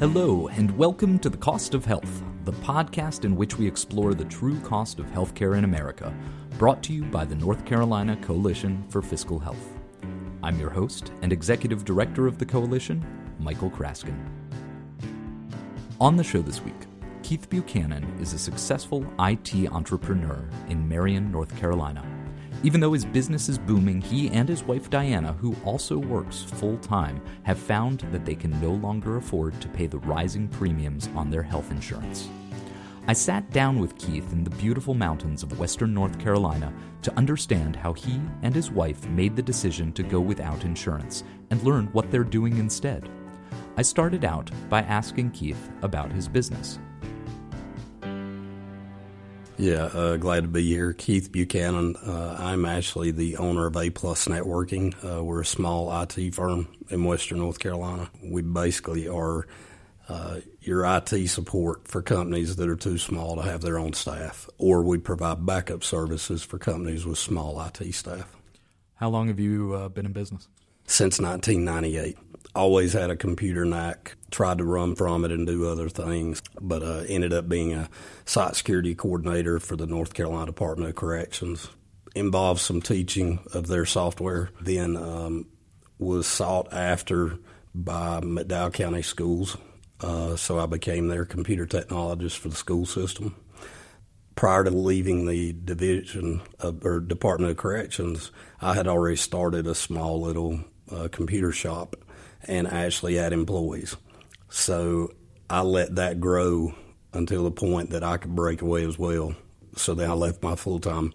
Hello, and welcome to The Cost of Health, the podcast in which we explore the true cost of healthcare in America, brought to you by the North Carolina Coalition for Fiscal Health. I'm your host and executive director of the coalition, Michael Kraskin. On the show this week, Keith Buchanan is a successful IT entrepreneur in Marion, North Carolina. Even though his business is booming, he and his wife Dianna, who also works full time, have found that they can no longer afford to pay the rising premiums on their health insurance. I sat down with Keith in the beautiful mountains of western North Carolina to understand how he and his wife made the decision to go without insurance and learn what they're doing instead. I started out by asking Keith about his business. Yeah, uh, glad to be here. Keith Buchanan. Uh, I'm actually the owner of A Plus Networking. Uh, we're a small IT firm in Western North Carolina. We basically are uh, your IT support for companies that are too small to have their own staff, or we provide backup services for companies with small IT staff. How long have you uh, been in business? Since 1998 always had a computer knack, tried to run from it and do other things, but uh, ended up being a site security coordinator for the North Carolina Department of Corrections. Involved some teaching of their software, then um, was sought after by McDowell County Schools, uh, so I became their computer technologist for the school system. Prior to leaving the division of, or Department of Corrections, I had already started a small little uh, computer shop and actually had employees. So I let that grow until the point that I could break away as well. So then I left my full time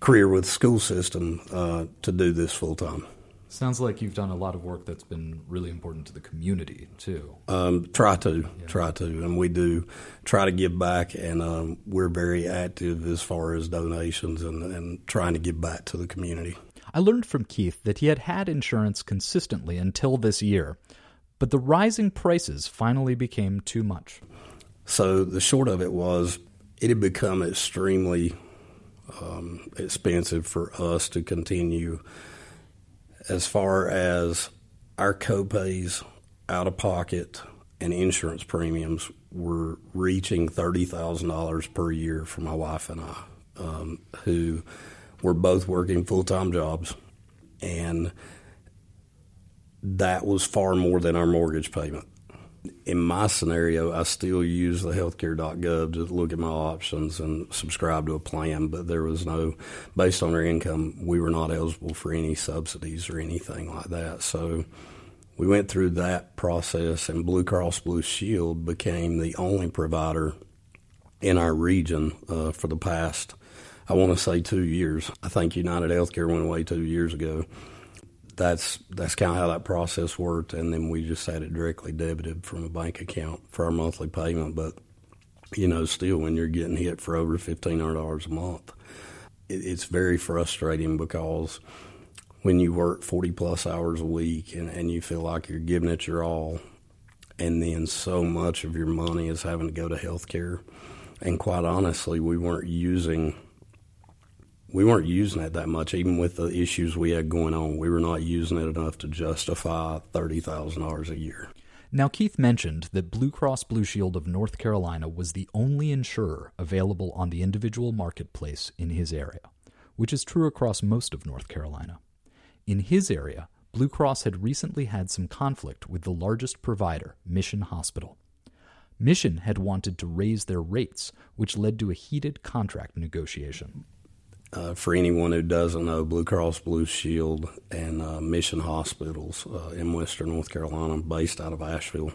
career with the school system uh, to do this full time. Sounds like you've done a lot of work that's been really important to the community too. Um, try to, yeah. try to, and we do try to give back, and um, we're very active as far as donations and, and trying to give back to the community. I learned from Keith that he had had insurance consistently until this year, but the rising prices finally became too much. So the short of it was, it had become extremely um, expensive for us to continue as far as our copays out of pocket and insurance premiums were reaching $30,000 per year for my wife and I, um, who were both working full time jobs, and that was far more than our mortgage payment. In my scenario, I still use the healthcare.gov to look at my options and subscribe to a plan, but there was no, based on our income, we were not eligible for any subsidies or anything like that. So we went through that process, and Blue Cross Blue Shield became the only provider in our region uh, for the past I want to say two years. I think United Healthcare went away two years ago. That's that's kind of how that process worked, and then we just had it directly debited from a bank account for our monthly payment. But you know, still, when you're getting hit for over fifteen hundred dollars a month, it, it's very frustrating because when you work forty plus hours a week and, and you feel like you're giving it your all, and then so much of your money is having to go to health care. And quite honestly, we weren't using we weren't using it that much, even with the issues we had going on. We were not using it enough to justify thirty thousand dollars a year. Now, Keith mentioned that Blue Cross Blue Shield of North Carolina was the only insurer available on the individual marketplace in his area, which is true across most of North Carolina. In his area, Blue Cross had recently had some conflict with the largest provider, Mission Hospital. Mission had wanted to raise their rates, which led to a heated contract negotiation. Uh, for anyone who doesn't know, Blue Cross Blue Shield and uh, Mission Hospitals uh, in Western North Carolina, based out of Asheville,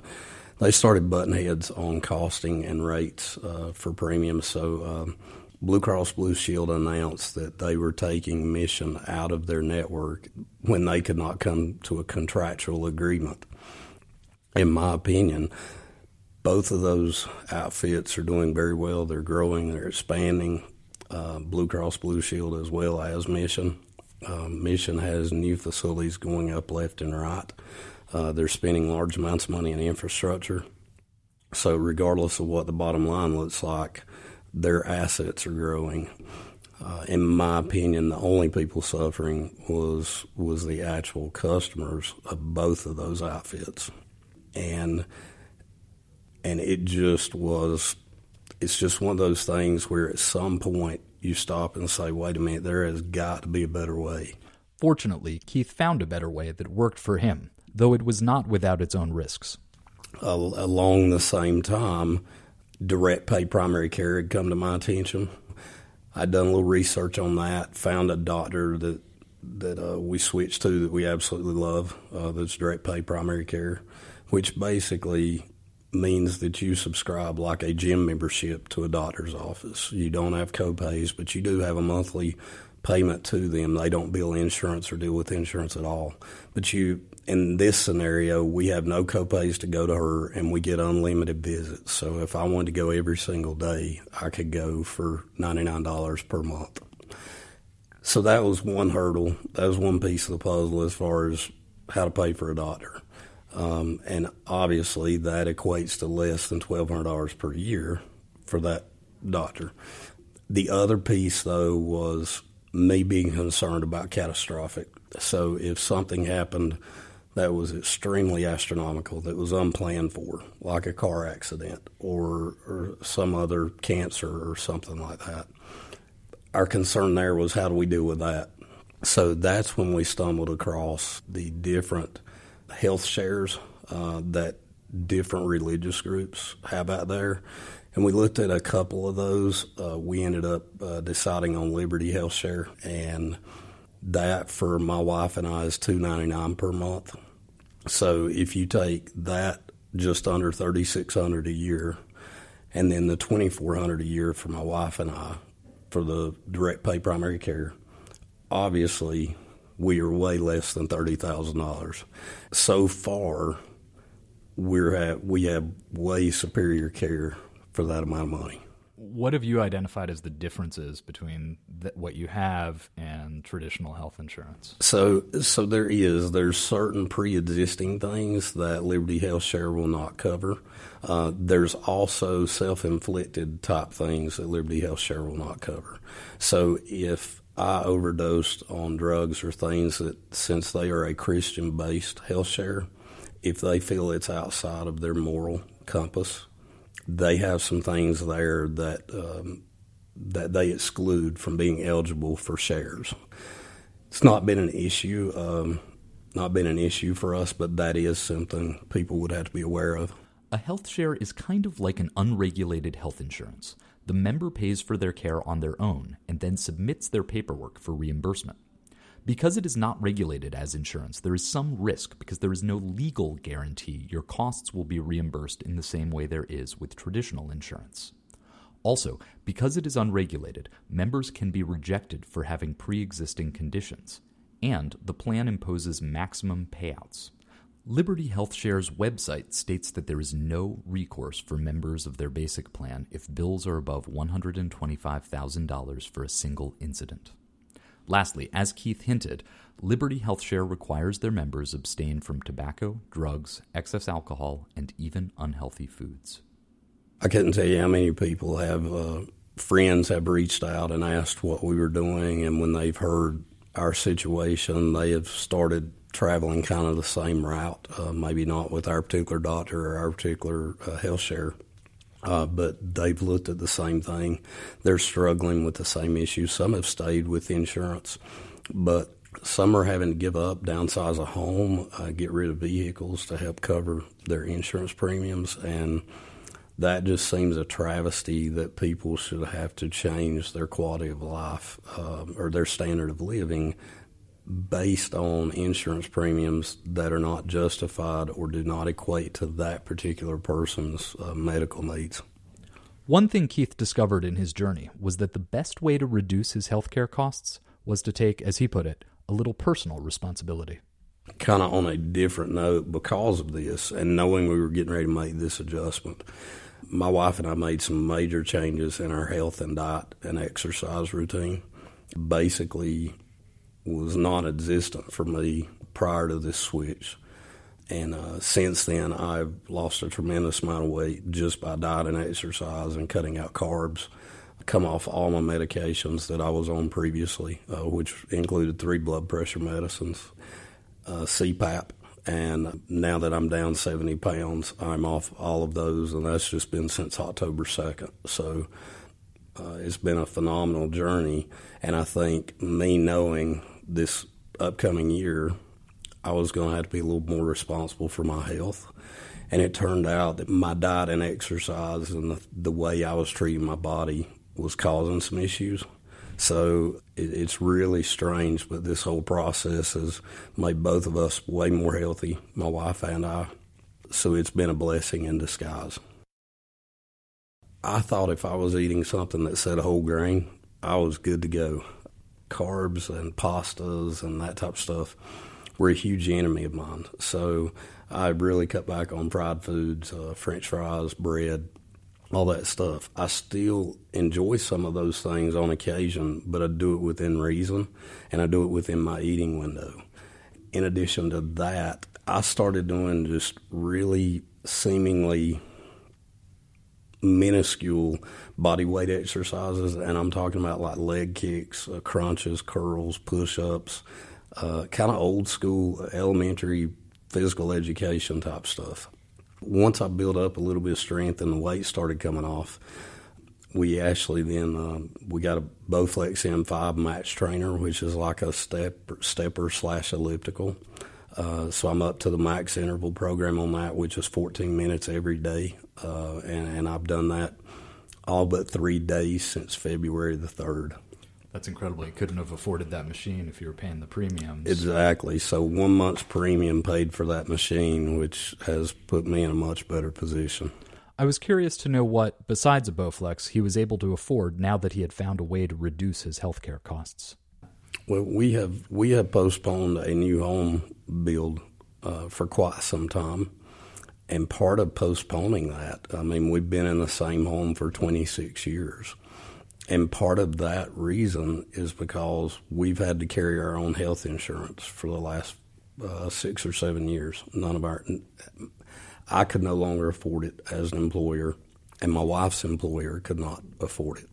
they started butting heads on costing and rates uh, for premiums. So um, Blue Cross Blue Shield announced that they were taking Mission out of their network when they could not come to a contractual agreement. In my opinion, both of those outfits are doing very well. They're growing, they're expanding uh, Blue Cross Blue Shield as well as Mission. Um, Mission has new facilities going up left and right. Uh, they're spending large amounts of money in infrastructure. So, regardless of what the bottom line looks like, their assets are growing. Uh, in my opinion, the only people suffering was was the actual customers of both of those outfits, and and it just was. It's just one of those things where at some point you stop and say, "Wait a minute, there has got to be a better way." Fortunately, Keith found a better way that worked for him, though it was not without its own risks. Uh, along the same time, direct pay primary care had come to my attention. I'd done a little research on that, found a doctor that that uh, we switched to that we absolutely love. Uh, that's direct pay primary care, which basically means that you subscribe like a gym membership to a doctor's office. You don't have copays, but you do have a monthly payment to them. They don't bill insurance or deal with insurance at all. But you in this scenario, we have no copays to go to her, and we get unlimited visits. So if I wanted to go every single day, I could go for ninety nine dollars per month. So that was one hurdle. That was one piece of the puzzle as far as how to pay for a doctor. Um, and obviously, that equates to less than twelve hundred dollars per year for that doctor. The other piece, though, was me being concerned about catastrophic. So if something happened that was extremely astronomical, that was unplanned for, like a car accident or, or some other cancer or something like that. Our concern there was how do we deal with that? So that's when we stumbled across the different health shares uh, that different religious groups have out there. And we looked at a couple of those. Uh, we ended up uh, deciding on Liberty Health Share, and that for my wife and I is two ninety nine per month. So if you take that just under 3600 a year and then the 2400 a year for my wife and I for the direct pay primary care, obviously we are way less than $30,000. So far we're at, we have way superior care for that amount of money what have you identified as the differences between th- what you have and traditional health insurance? So, so there is there's certain pre-existing things that Liberty Health Share will not cover. Uh, there's also self-inflicted type things that Liberty Health Share will not cover. So, if I overdosed on drugs or things that, since they are a Christian-based health share, if they feel it's outside of their moral compass, they have some things there that um, that they exclude from being eligible for shares. It's not been an issue, um, not been an issue for us, but that is something people would have to be aware of. A health share is kind of like an unregulated health insurance. The member pays for their care on their own and then submits their paperwork for reimbursement. Because it is not regulated as insurance, there is some risk because there is no legal guarantee your costs will be reimbursed in the same way there is with traditional insurance. Also, because it is unregulated, members can be rejected for having pre existing conditions, and the plan imposes maximum payouts. Liberty HealthShare's website states that there is no recourse for members of their basic plan if bills are above $125,000 for a single incident. Lastly, as Keith hinted, Liberty HealthShare requires their members abstain from tobacco, drugs, excess alcohol, and even unhealthy foods. I couldn't tell you how many people have uh, friends have reached out and asked what we were doing, and when they've heard our situation, they have started traveling kind of the same route. Uh, maybe not with our particular doctor or our particular uh, health share uh, but they've looked at the same thing. They're struggling with the same issues. Some have stayed with insurance, but some are having to give up, downsize a home, uh, get rid of vehicles to help cover their insurance premiums. And that just seems a travesty that people should have to change their quality of life um, or their standard of living based on insurance premiums that are not justified or do not equate to that particular person's uh, medical needs. One thing Keith discovered in his journey was that the best way to reduce his healthcare costs was to take, as he put it, a little personal responsibility. Kind of on a different note, because of this and knowing we were getting ready to make this adjustment, my wife and I made some major changes in our health and diet and exercise routine. Basically, was non-existent for me prior to this switch. And uh, since then, I've lost a tremendous amount of weight just by diet and exercise and cutting out carbs. Come off all my medications that I was on previously, uh, which included three blood pressure medicines, uh, CPAP, And now that I'm down 70 pounds, I'm off all of those, and that's just been since October 2nd. So uh, it's been a phenomenal journey. And I think me knowing this upcoming year, I was going to have to be a little more responsible for my health. And it turned out that my diet and exercise and the, the way I was treating my body was causing some issues. So it, it's really strange, but this whole process has made both of us way more healthy, my wife and I. So it's been a blessing in disguise. I thought if I was eating something that said whole grain, I was good to go. Carbs and pastas and that type of stuff were a huge enemy of mine. So I really cut back on fried foods, uh, French fries, bread, all that stuff. I still enjoy some of those things on occasion, but I do it within reason and I do it within my eating window. In addition to that, I started doing just really seemingly minuscule body weight exercises, and I'm talking about like leg kicks, uh, crunches, curls, push ups, uh, kind of old school elementary physical education type stuff once I built up a little bit of strength and the weight started coming off, we actually then uh, we got a Bowflex M5 Max Trainer, which is like a step stepper slash elliptical. Uh, so I'm up to the max interval program on that, which is 14 minutes every day, uh, and, and I've done that all but three days since February the third. That's incredible. You couldn't have afforded that machine if you were paying the premiums. Exactly. So one month's premium paid for that machine, which has put me in a much better position. I was curious to know what, besides a Bowflex, he was able to afford now that he had found a way to reduce his healthcare costs. Well, we have we have postponed a new home build uh, for quite some time, and part of postponing that, I mean, we've been in the same home for 26 years. And part of that reason is because we've had to carry our own health insurance for the last uh, six or seven years. None of our, I could no longer afford it as an employer, and my wife's employer could not afford it.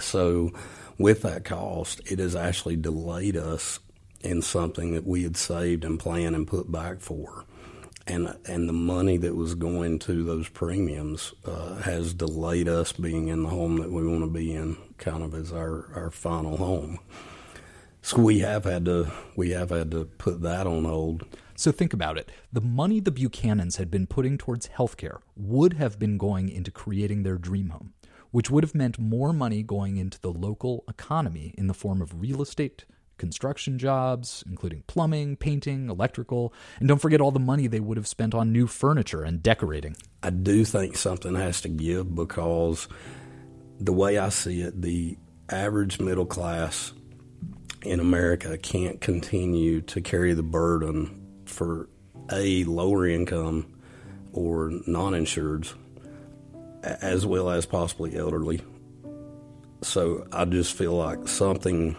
So, with that cost, it has actually delayed us in something that we had saved and planned and put back for and and the money that was going to those premiums uh, has delayed us being in the home that we want to be in, kind of as our, our final home. So we have had to we have had to put that on hold. So think about it. The money the Buchanans had been putting towards healthcare would have been going into creating their dream home, which would have meant more money going into the local economy in the form of real estate, construction jobs, including plumbing, painting, electrical, and don't forget all the money they would have spent on new furniture and decorating. I do think something has to give because the way I see it, the average middle class in America can't continue to carry the burden for a lower income or non insureds as well as possibly elderly. So I just feel like something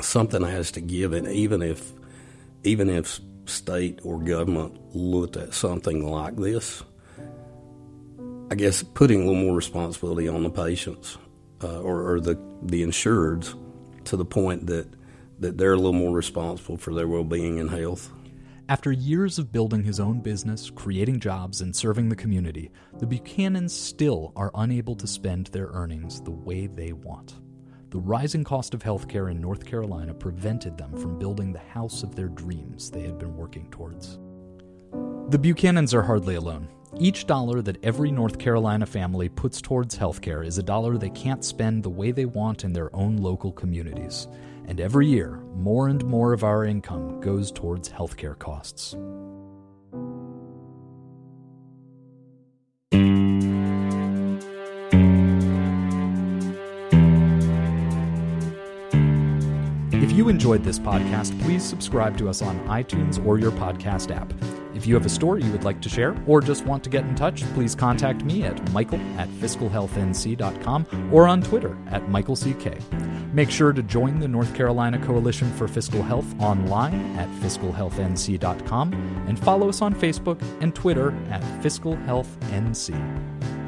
something has to give and even if even if state or government looked at something like this. I guess putting a little more responsibility on the patients uh, or, or, the the insureds to the point that that they're a little more responsible for their well being and health. After years of building his own business, creating jobs, and serving the community, the Buchanans still are unable to spend their earnings the way they want. The rising cost of healthcare in North Carolina prevented them from building the house of their dreams they had been working towards. The Buchanans are hardly alone. Each dollar that every North Carolina family puts towards healthcare is a dollar they can't spend the way they want in their own local communities. And every year, more and more of our income goes towards healthcare costs. If you enjoyed this podcast, please subscribe to us on iTunes or your podcast app. If you have a story you would like to share or just want to get in touch, please contact me at michael at fiscalhealthnc.com or on Twitter at michaelck. Make sure to join the North Carolina Coalition for Fiscal Health online at fiscalhealthnc.com and follow us on Facebook and Twitter at fiscalhealthnc.